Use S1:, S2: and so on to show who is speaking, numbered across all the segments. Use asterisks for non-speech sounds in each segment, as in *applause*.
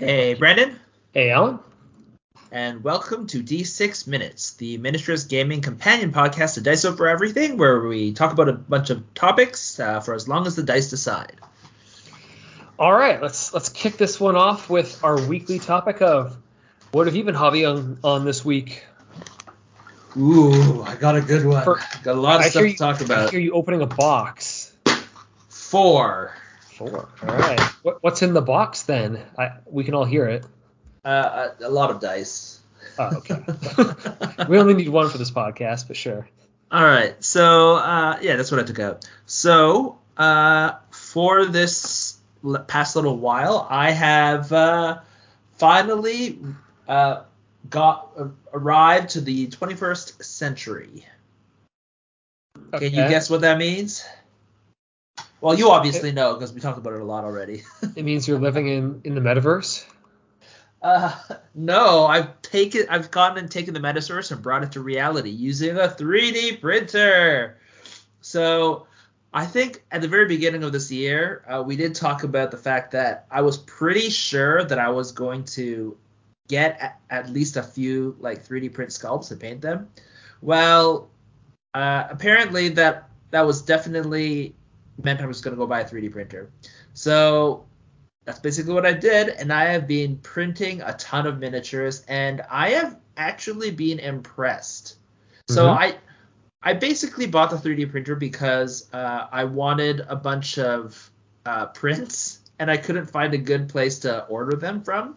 S1: Hey, Brandon,
S2: Hey, Alan.
S1: and welcome to D6 Minutes, the Ministress Gaming Companion podcast to Dice Over Everything, where we talk about a bunch of topics uh, for as long as the dice decide.
S2: All right, let's let's kick this one off with our weekly topic of what have you been hobbying on, on this week?
S1: Ooh, I got a good one.
S2: For-
S1: got a lot of
S2: I
S1: stuff
S2: hear
S1: to talk
S2: I
S1: about.
S2: hear you opening a box.
S1: Four.
S2: Four. All right. What, what's in the box then? I, we can all hear it.
S1: Uh, a, a lot of dice.
S2: Oh, okay. *laughs* we only need one for this podcast, but sure.
S1: All right. So, uh, yeah, that's what I took out. So, uh, for this l- past little while, I have uh, finally uh, got uh, arrived to the 21st century. Can you guess what that means? Well, you obviously know because we talked about it a lot already. *laughs*
S2: It means you're living in in the metaverse.
S1: Uh, no, I've taken, I've gone and taken the metaverse and brought it to reality using a 3D printer. So, I think at the very beginning of this year, uh, we did talk about the fact that I was pretty sure that I was going to get at, at least a few like 3D print sculpts and paint them. Well, uh, apparently that that was definitely meant I was going to go buy a 3D printer. So that's basically what I did, and I have been printing a ton of miniatures, and I have actually been impressed. So
S2: Mhm.
S1: I I basically bought the 3D printer because uh, I wanted a bunch of uh, prints, and I couldn't find a good place to order them from.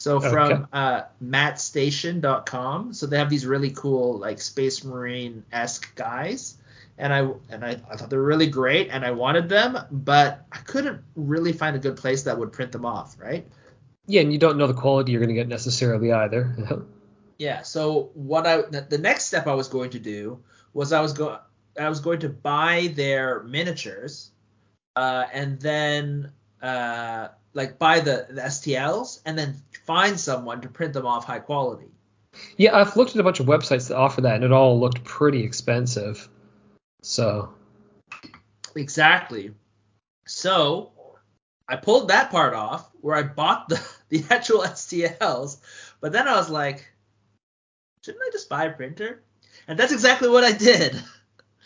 S1: So
S2: Okay.
S1: from uh, matstation.com, so they have these really cool like Space Marine esque guys, and I and I, I thought they were really great, and I wanted them, but I couldn't really find a good place that would print them off, right?
S2: Yeah, and you don't know the quality you're going to get necessarily either. *laughs*
S1: Yeah. So what I the the next step I was going to do was I was going I was going to buy their miniatures, uh, and then uh, like buy the, the STLs, and then find someone to print them off high quality.
S2: yeah, I've looked at a bunch of websites that offer that, and it all looked pretty expensive. So
S1: Exactly. So I pulled that part off where I bought the, *laughs* the actual STLs, but then I was like, shouldn't I just buy a printer? And that's exactly what I did. *laughs*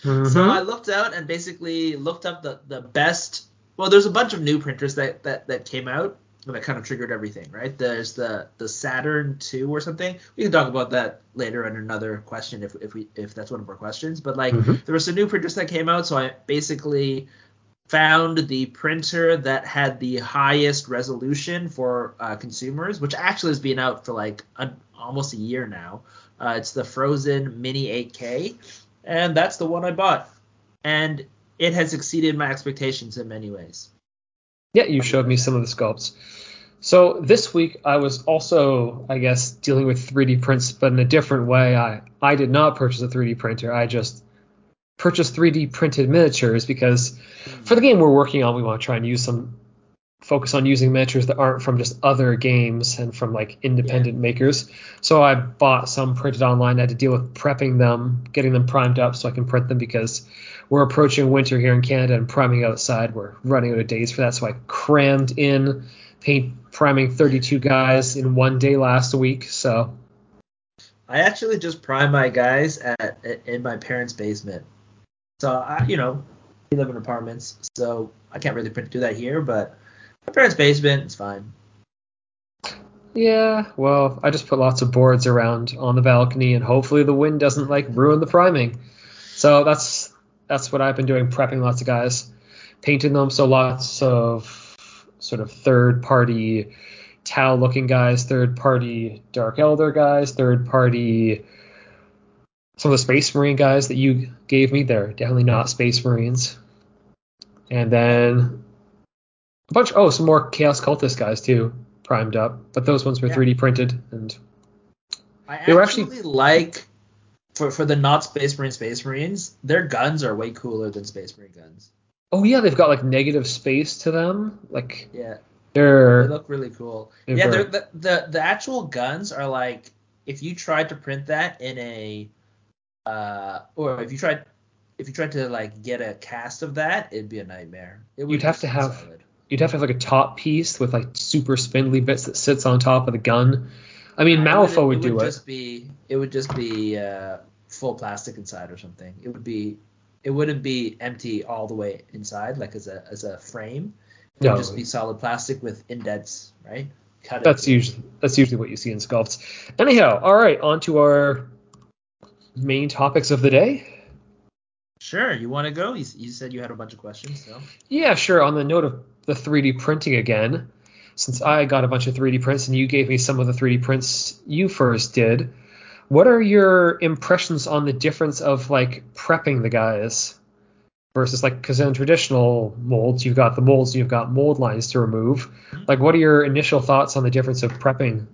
S1: So
S2: Mhm.
S1: I looked out and basically looked up the, the best. Well, there's a bunch of new printers that, that, that came out that kind of triggered everything, right? There's the the Saturn 2 or something. We can talk about that later in another question if if we if that's one of our questions. But like
S2: Mhm.
S1: there was some new printers that came out, so I basically found the printer that had the highest resolution for uh, consumers, which actually has been out for like a, almost a year now. Uh, it's the Phrozen Mini 8K, and that's the one I bought, and it has exceeded my expectations in many ways.
S2: Yeah, you showed me some of the sculpts. So this week I was also, I guess, dealing with 3D prints, but in a different way. I I did not purchase a 3D printer. I just purchased 3D printed miniatures because for the game we're working on, we want to try and use some focus on using miniatures that aren't from just other games and from like independent makers. So I bought some printed online. I had to deal with prepping them, getting them primed up so I can print them because we're approaching winter here in Canada and priming outside. We're running out of days for that. So I crammed in paint priming 32 guys in one day last week. So
S1: I actually just prime my guys at, in my parents' basement. So I, you know, we live in apartments, so I can't really do that here. But my parents' basement, it's fine.
S2: yeah, well, I just put lots of boards around on the balcony and hopefully the wind doesn't like ruin the priming. So that's that's what I've been doing, prepping lots of guys, painting them. So lots of sort of third party Tau looking guys, third party Dark Eldar guys, third party some of the Space Marine guys that you gave me. They're definitely not Space Marines. And then a bunch oh, some more Chaos Cultist guys too, primed up. But those ones were
S1: Yeah.
S2: 3D printed and
S1: I
S2: They were
S1: actually,
S2: actually-
S1: like for for the not Space Marine Space Marines, their guns are way cooler than Space Marine guns.
S2: oh yeah, they've got like negative space to them. Like
S1: Yeah,
S2: they're
S1: they look really cool. Yeah, they're, the, the the actual guns are like if you tried to print that in a uh or if you tried if you tried to like get a cast of that, it'd be a nightmare. It would
S2: You'd have to have-
S1: solid.
S2: you'd have to have like a top piece with like super spindly bits that sits on top of the gun. I mean, Malifaux would,
S1: it
S2: do
S1: would
S2: it.
S1: Just be, it would just be uh, full plastic inside or something. It would be, it wouldn't be empty all the way inside, like as a as a frame. It
S2: No.
S1: would just be solid plastic with indents, right? Cut.
S2: That's usually that's usually what you see in sculpts. Anyhow, all right, on to our main topics of the day.
S1: Sure, you want to go? You, you said you had a bunch of questions, so.
S2: Yeah, sure. On the note of the 3D printing again, since I got a bunch of 3D prints and you gave me some of the 3D prints you first did, what are your impressions on the difference of like prepping the guys versus like because in traditional molds you've got the molds you've got mold lines to remove. Like, what are your initial thoughts on the difference of prepping?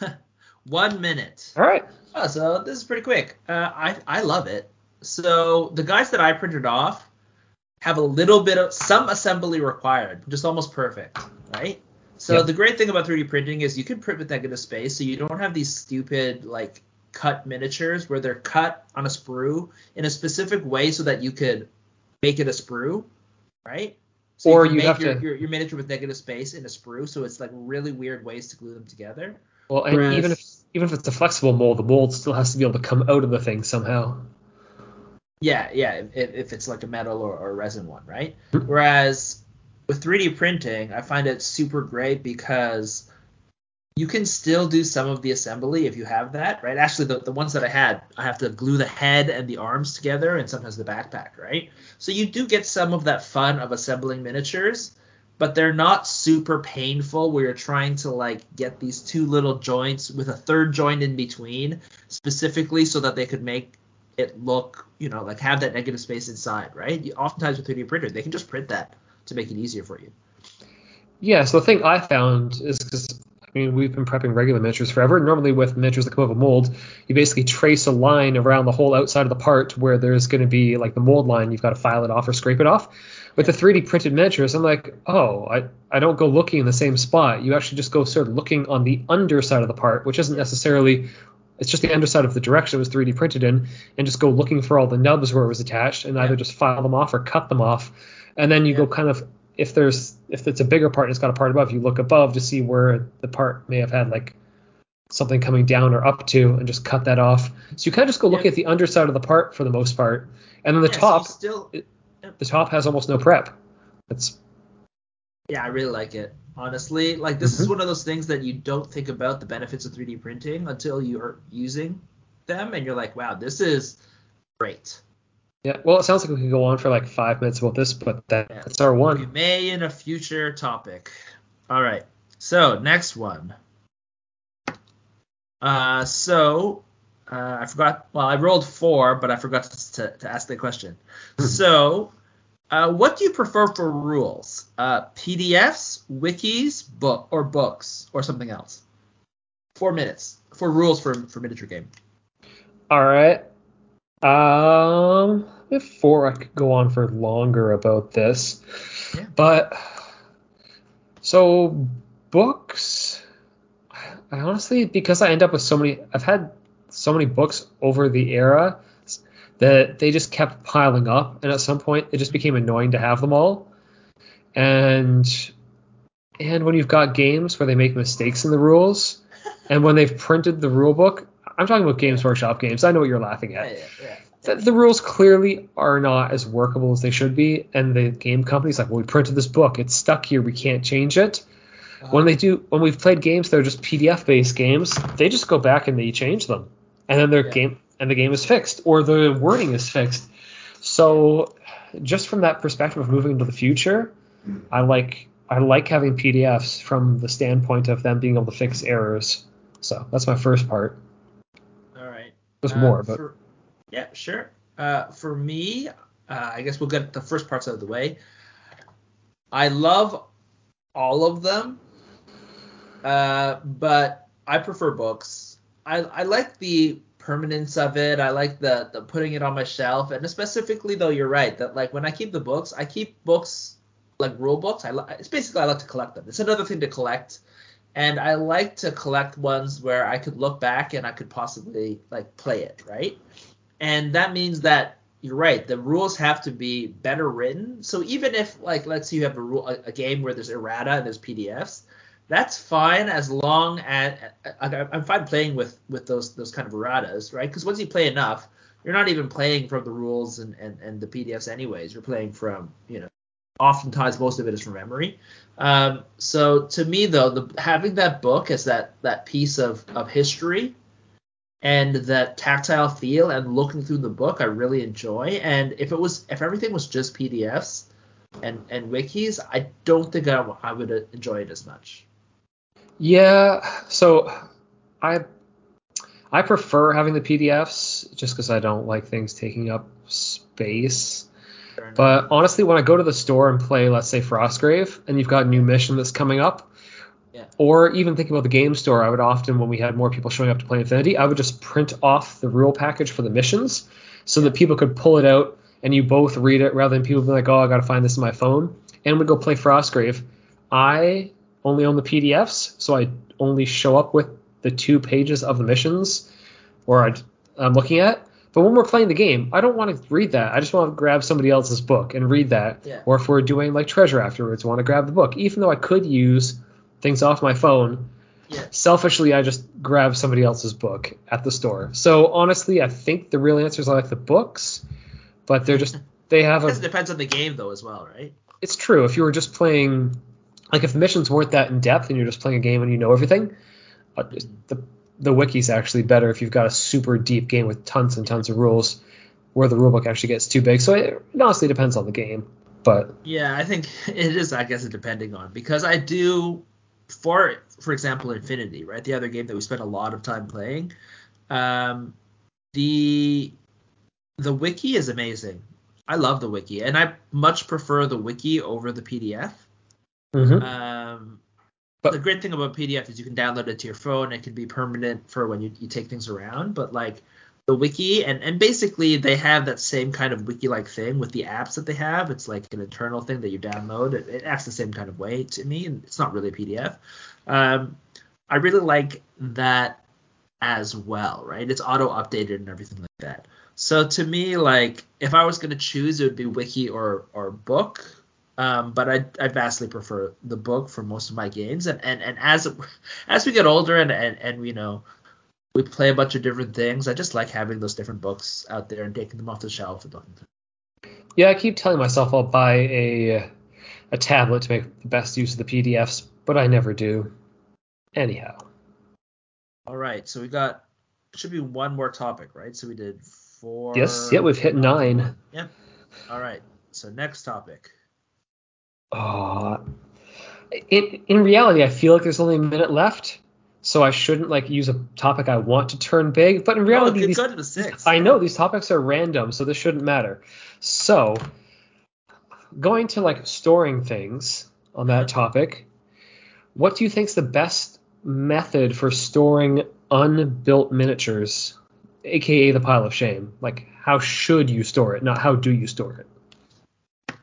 S2: *laughs*
S1: One minute.
S2: All right.
S1: Oh, so this is pretty quick. Uh, I I love it. So the guys that I printed off have a little bit of some assembly required, just almost perfect? So
S2: Yep.
S1: the great thing about 3D printing is you can print with negative space, so you don't have these stupid like cut miniatures where they're cut on a sprue in a specific way so that you could make it a sprue, right? So
S2: Or
S1: you can
S2: you'd
S1: make
S2: have
S1: your,
S2: to-
S1: your, your miniature with negative space in a sprue, so it's like really weird ways to glue them together.
S2: Well, and
S1: Whereas-
S2: even if even if it's a flexible mold, the mold still has to be able to come out of the thing somehow.
S1: Yeah, yeah, if, if it's like a metal or, or resin one, right?
S2: Mhm.
S1: Whereas with 3D printing, I find it super great because you can still do some of the assembly if you have that, right? Actually, the, the ones that I had, I have to glue the head and the arms together and sometimes the backpack, right? So you do get some of that fun of assembling miniatures, but they're not super painful where you're trying to like get these two little joints with a third joint in between specifically so that they could make it look, you know, like have that negative space inside, right? Oftentimes with 3D printer, they can just print that to make it easier for you.
S2: Yeah, so the thing I found is because I mean we've been prepping regular miniatures forever. Normally with miniatures that come out of a mold, you basically trace a line around the whole outside of the part where there's going to be like the mold line. You've got to file it off or scrape it off. With the 3D printed miniatures, I'm like, oh, I, I don't go looking in the same spot. You actually just go sort of looking on the underside of the part, which isn't necessarily it's just the underside of the direction it was 3D printed in, and just go looking for all the nubs where it was attached, and either just file them off or cut them off, and then you
S1: Yeah.
S2: go kind of if there's if it's a bigger part and it's got a part above, you look above to see where the part may have had like something coming down or up to, and just cut that off. So you kind of just go look
S1: Yeah.
S2: at the underside of the part for the most part, and then the
S1: Yeah, so you
S2: top
S1: still
S2: the top has almost no prep. It's
S1: Yeah, I really like it. Honestly, like this is
S2: Mhm.
S1: one of those things that you don't think about the benefits of 3D printing until you're using them and you're like, wow, this is great.
S2: Yeah. Well, it sounds like we could go on for like five minutes about this, but that,
S1: Yeah.
S2: that's our one.
S1: We may in a future topic. All right. So next one. Uh, so uh, I forgot. Well, I rolled four, but I forgot to, to, to ask the question. *laughs* so, uh, what do you prefer for rules? Uh, PDFs, wikis, book, or books, or something else? Four minutes for rules for for miniature game.
S2: All right. Um, before I could go on for longer about this,
S1: Yeah.
S2: but so books. I honestly, because I end up with so many, I've had so many books over the era that they just kept piling up, and at some point it just became annoying to have them all. And and when you've got games where they make mistakes in the rules, and when they've printed the rule book, I'm talking about Games Workshop games. I know what you're laughing at.
S1: yeah, yeah.
S2: The, the rules clearly are not as workable as they should be, and the game company's like, well, we printed this book, it's stuck here, we can't change it. Uh-huh. When they do, when we've played games that are just PDF-based games, they just go back and they change them, and then their
S1: Yeah.
S2: game and the game is fixed or the wording is fixed. So, just from that perspective of moving into the future, I like I like having PDFs from the standpoint of them being able to fix errors. So that's my first part. There's
S1: Uh,
S2: more, but
S1: for- yeah, sure. Uh, for me, uh, I guess we'll get the first parts out of the way. I love all of them, uh, but I prefer books. I, I like the permanence of it. I like the, the putting it on my shelf, and specifically though, you're right that like when I keep the books, I keep books like rule books. I li- it's basically I like to collect them. It's another thing to collect and I like to collect ones where I could look back and I could possibly like play it, right? And that means that you're right. The rules have to be better written. So even if like let's say you have a rule a, a game where there's errata and there's PDFs, that's fine as long as I, I'm fine playing with with those those kind of erratas, right? Because once you play enough, you're not even playing from the rules and, and, and the PDFs anyways. You're playing from you know oftentimes most of it is from memory. Um, so to me though, the having that book as that that piece of of history and that tactile feel and looking through the book I really enjoy. And if it was if everything was just PDFs and and wikis, I don't think I, I would enjoy it as much.
S2: Yeah, so I I prefer having the PDFs just because I don't like things taking up space. But honestly, when I go to the store and play, let's say Frostgrave, and you've got a new mission that's coming up,
S1: yeah.
S2: or even thinking about the game store, I would often, when we had more people showing up to play Infinity, I would just print off the rule package for the missions so that people could pull it out and you both read it rather than people be like, oh, I got to find this in my phone. And we go play Frostgrave. I only own the PDFs, so I only show up with the two pages of the missions or i am looking at. But when we're playing the game, I don't want to read that. I just want to grab somebody else's book and read that.
S1: Yeah.
S2: Or if we're doing like treasure afterwards, I want to grab the book. Even though I could use things off my phone,
S1: yeah.
S2: selfishly I just grab somebody else's book at the store. So honestly, I think the real answer is I like the books, but they're just *laughs* they have a.
S1: It depends on the game though as well, right?
S2: It's true. If you were just playing like if the missions weren't that in depth and you're just playing a game and you know everything, uh, the the wiki's actually better if you've got a super deep game with tons and tons of rules, where the rulebook actually gets too big. So it, it honestly depends on the game, but
S1: yeah, I think *laughs* it is. I guess depending on because I do for for example Infinity, right? The other game that we spent a lot of time playing, um, the the wiki is amazing. I love the wiki, and I much prefer the wiki over the PDF.
S2: Mm-hmm.
S1: Um, but the great thing about PDF is you can download it to your phone. It can be permanent for when you, you take things around. But like the wiki and, and basically they have that same kind of wiki like thing with the apps that they have. It's like an internal thing that you download. It, it acts the same kind of way to me, and it's not really a PDF. Um, I really like that as well, right? It's auto updated and everything like that. So to me, like if I was gonna choose, it would be wiki or or book. Um, but I, I vastly prefer the book for most of my games. And, and, and as as we get older and, and, and you know we play a bunch of different things, I just like having those different books out there and taking them off the shelf and looking. through.
S2: Yeah, I keep telling myself I'll buy a a tablet to make the best use of the PDFs, but I never do. Anyhow.
S1: All right, so we got should be one more topic, right? So we did four.
S2: Yes, yeah, we've hit nine.
S1: Yep. All right. So next topic.
S2: Uh, in in reality, I feel like there's only a minute left, so I shouldn't like use a topic I want to turn big. But in reality,
S1: oh,
S2: these,
S1: six.
S2: I know these topics are random, so this shouldn't matter. So, going to like storing things on that topic, what do you think is the best method for storing unbuilt miniatures, aka the pile of shame? Like, how should you store it, not how do you store it?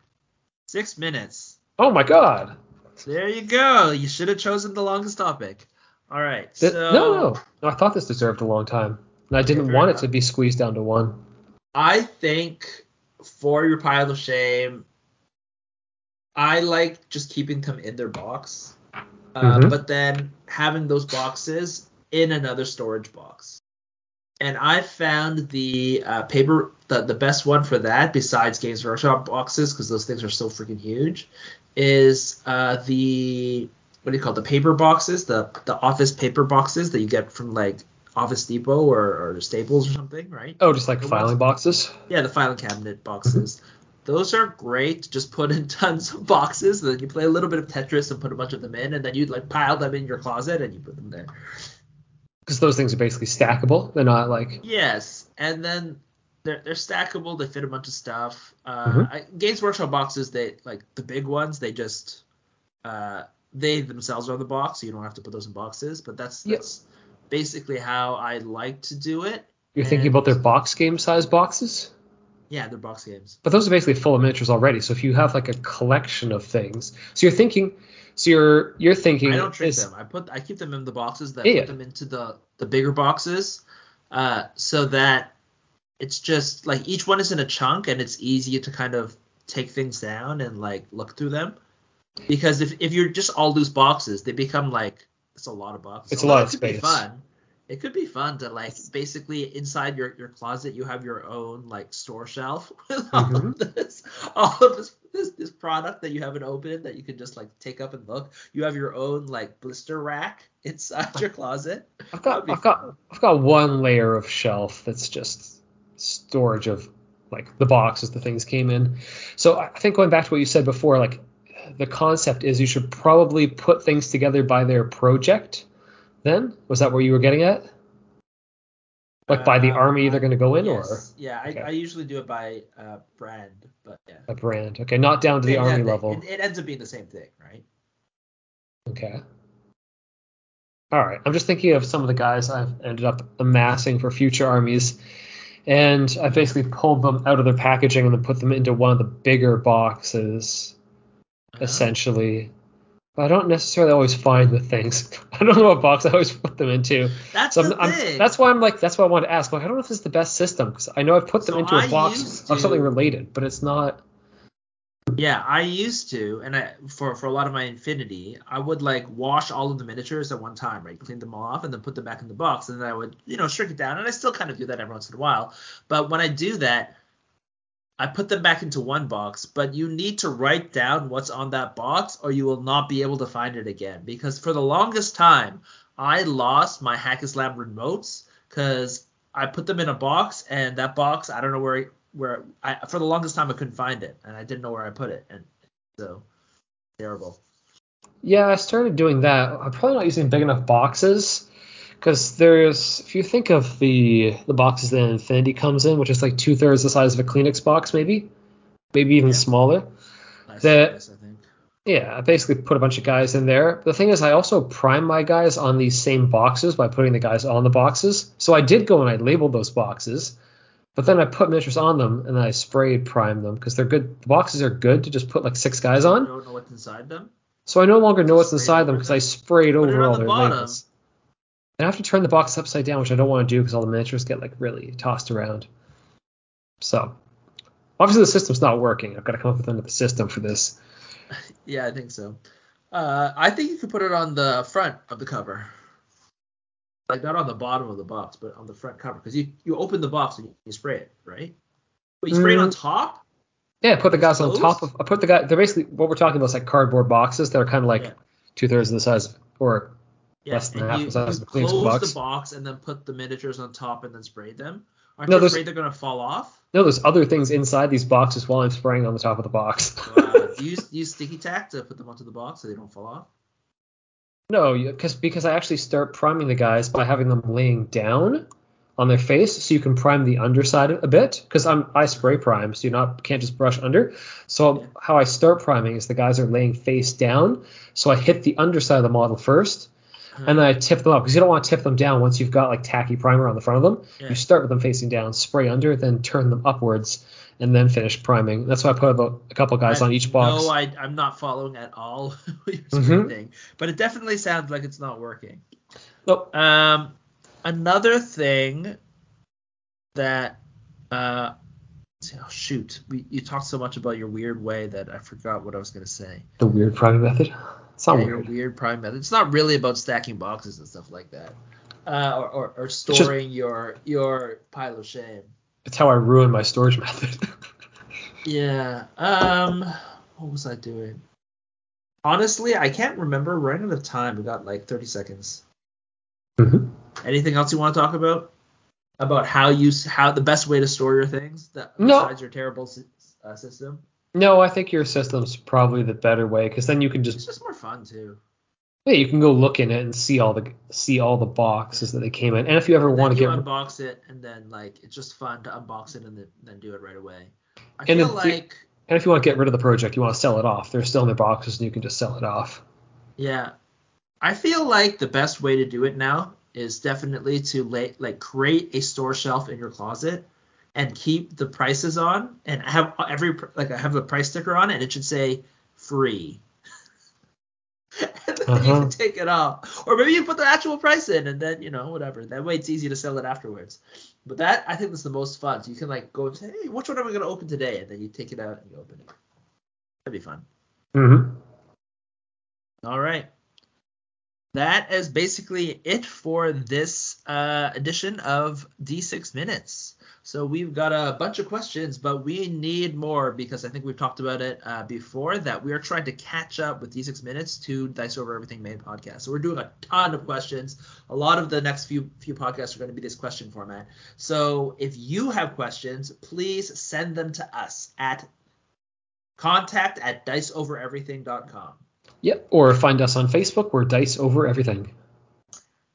S1: Six minutes.
S2: Oh my god.
S1: There you go. You should have chosen the longest topic. All right. So
S2: no, no. I thought this deserved a long time, and I didn't want
S1: fair
S2: it to be squeezed down to one.
S1: I think for your pile of shame, I like just keeping them in their box, uh,
S2: Mhm.
S1: but then having those boxes in another storage box. And I found the uh, paper the, the best one for that, besides Games Workshop boxes, because those things are so freaking huge, is uh, the what do you call it, the paper boxes, the the office paper boxes that you get from like Office Depot or, or Staples or something, right?
S2: Oh, just like
S1: The
S2: filing
S1: ones-
S2: boxes.
S1: Yeah, the filing cabinet boxes. Those are great. Just put in *laughs* tons of boxes, and then you play a little bit of Tetris and put a bunch of them in, and then you like pile them in your closet and you put them there.
S2: Because those things are basically stackable. They're not like.
S1: Yes, and then they're they're stackable. They fit a bunch of stuff. Uh,
S2: Mhm.
S1: I, Games Workshop boxes, they like the big ones. They just uh, they themselves are the box, so you don't have to put those in boxes. But that's
S2: Yep.
S1: that's basically how I like to do it.
S2: You're thinking about their box game size boxes?
S1: Yeah, they're box games.
S2: But those are basically full of miniatures already. So if you have like a collection of things, so you're thinking, so you're you're thinking.
S1: I don't
S2: is-
S1: them. I put I keep them in the boxes,
S2: Yeah, yeah.
S1: put them into the the bigger boxes, uh, so that it's just like each one is in a chunk and it's easy to kind of take things down and like look through them. Because if if you're just all loose boxes, they become like it's a lot of boxes.
S2: It's a lot of
S1: it could
S2: space.
S1: Be fun. It could be fun to like basically inside your, your closet you have your own like store shelf *laughs* with all
S2: Mhm.
S1: of this all of this, this this product that you haven't opened that you can just like take up and look. You have your own like blister rack inside your closet.
S2: I've got I've got. I've got one layer of shelf that's just storage of like the boxes the things came in. So I think going back to what you said before, like the concept is you should probably put things together by their project. Then was that where you were getting at? Like by the
S1: Uh,
S2: army they're going to go in,
S1: Yes. Yeah, I,
S2: Okay.
S1: I usually do it by uh, brand, but yeah.
S2: a brand? Okay, not down to the army level.
S1: It, it ends up being the same thing, right?
S2: Okay. All right. I'm just thinking of some of the guys I've ended up amassing for future armies, and I basically pulled them out of their packaging and then put them into one of the bigger boxes,
S1: Uh-huh.
S2: essentially. But I don't necessarily always find the things. *laughs* I don't know what box I always put them into.
S1: That's
S2: So I'm, I'm, that's why I'm like, that's why I wanted to ask. Like, I don't know if this is the best system because I know I've put them
S1: So
S2: into a box of something related, but it's not.
S1: Yeah, I used to, and I for for a lot of my Infinity, I would like wash all of the miniatures at one time, right? Clean them all off and then put them back in the box, and then I would, you know, shrink it down, and I still kind of do that every once in a while. But when I do that, I put them back into one box, but you need to write down what's on that box, or you will not be able to find it again. Because for the longest time, I lost my Haqqislam remotes because I put them in a box, and that box, I don't know where where I for the longest time I couldn't find it, and I didn't know where I put it, and so terrible.
S2: Yeah, I started doing that. I'm probably not using big enough boxes because there's if you think of the the boxes that Infinity comes in, which is like two thirds the size of a Kleenex box, maybe, maybe even
S1: Yeah.
S2: smaller.
S1: Nice,
S2: The-
S1: nice, I think.
S2: Yeah, I basically put a bunch of guys in there. The thing is, I also prime my guys on these same boxes by putting the guys on the boxes. So I did go and I labeled those boxes, but then I put miniatures on them and then I sprayed prime them because they're good. The boxes are good to just put like six guys
S1: I
S2: on.
S1: don't know what's inside them.
S2: So I no longer know what's inside them because? I sprayed
S1: Put
S2: over all
S1: the
S2: their
S1: bottom.
S2: labels. And I have to turn the box upside down, which I don't want to do because all the miniatures get like really tossed around. So obviously the system's not working. I've got to come up with another system for this. *laughs*
S1: Yeah, I think so. Uh, I think you could put it on the front of the cover, like not on the bottom of the box, but on the front cover, because you you open the box and you spray it, right? But you spray it on
S2: Mm.
S1: top.
S2: Yeah, put the guys on top of. I put the guy. They're basically what we're talking about is like cardboard boxes. They're kind of like
S1: Yeah.
S2: two thirds of the size, of, or
S1: Yeah,
S2: Less than half
S1: you,
S2: the size of Kleenex
S1: close
S2: box.
S1: the box and then put the miniatures on top and then spray them. Aren't
S2: No,
S1: you afraid they're gonna fall off?
S2: no, there's other things inside these boxes while I'm spraying on the top of the box. *laughs*
S1: Do you use, use sticky tack to put them onto the box so they don't fall off?
S2: No, because because I actually start priming the guys by having them laying down on their face, so you can prime the underside a bit. Because I'm I spray prime, so you not can't just brush under. So
S1: Yeah.
S2: how I start priming is the guys are laying face down, so I hit the underside of the model first, hmm. and then I tip them up because you don't want to tip them down once you've got like tacky primer on the front of them.
S1: Yeah.
S2: You start with them facing down, spray under, then turn them upwards, and then finish priming. That's why I put about a couple guys
S1: I-
S2: on each box.
S1: No, I, I'm not following at all *laughs* what you're
S2: Mhm.
S1: saying, but it definitely sounds like it's not working.
S2: Nope.
S1: Um, another thing that, uh, oh shoot, we, you talked so much about your weird way that I forgot what I was gonna say.
S2: The weird priming method. It's not
S1: Yeah,
S2: weird.
S1: weird prime method. It's not really about stacking boxes and stuff like that, uh, or, or, or storing your your pile of shame.
S2: It's how I ruin my storage *laughs* method.
S1: Yeah. Um. What was I doing? Honestly, I can't remember. We're running out of time. We got like 30 seconds.
S2: Mhm.
S1: Anything else you want to talk about? About how you how the best way to store your things that
S2: No.
S1: besides your terrible uh, system.
S2: No, I think your system's probably the better way because then you can
S1: It's
S2: just
S1: just more fun too.
S2: Yeah, you can go look in it and see all the see all the boxes that they came in. And if you ever
S1: And
S2: want to get
S1: unbox it, and then like it's just fun to unbox it and then, then do it right away. I
S2: And
S1: feel
S2: if you-
S1: like
S2: and if you want to get rid of the project, you want to sell it off. They're still in their boxes and you can just sell it off.
S1: Yeah. I feel like the best way to do it now is definitely to lay, like create a store shelf in your closet and keep the prices on and have every like I have a price sticker on it and it should say free. Uh-huh. *laughs* you can take it off. Or maybe you put the actual price in and then, you know, whatever. That way it's easy to sell it afterwards. But that I think is the most fun. So you can like go and say, hey, which one are we gonna open today? And then you take it out and you open it. That'd be fun.
S2: Mm-hmm.
S1: All right. That is basically it for this uh, edition of D6 Minutes. So we've got a bunch of questions, but we need more because I think we've talked about it uh, before that we are trying to catch up with D6 minutes to Dice Over Everything main podcast. So we're doing a ton of questions. A lot of the next few few podcasts are going to be this question format. So if you have questions, please send them to us at contact at diceovereverything.com.
S2: Yep, or find us on Facebook. We're Dice Over Everything.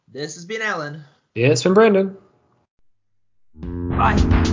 S1: This has been Alan.
S2: Yeah, it's been Brandon.
S1: Bye.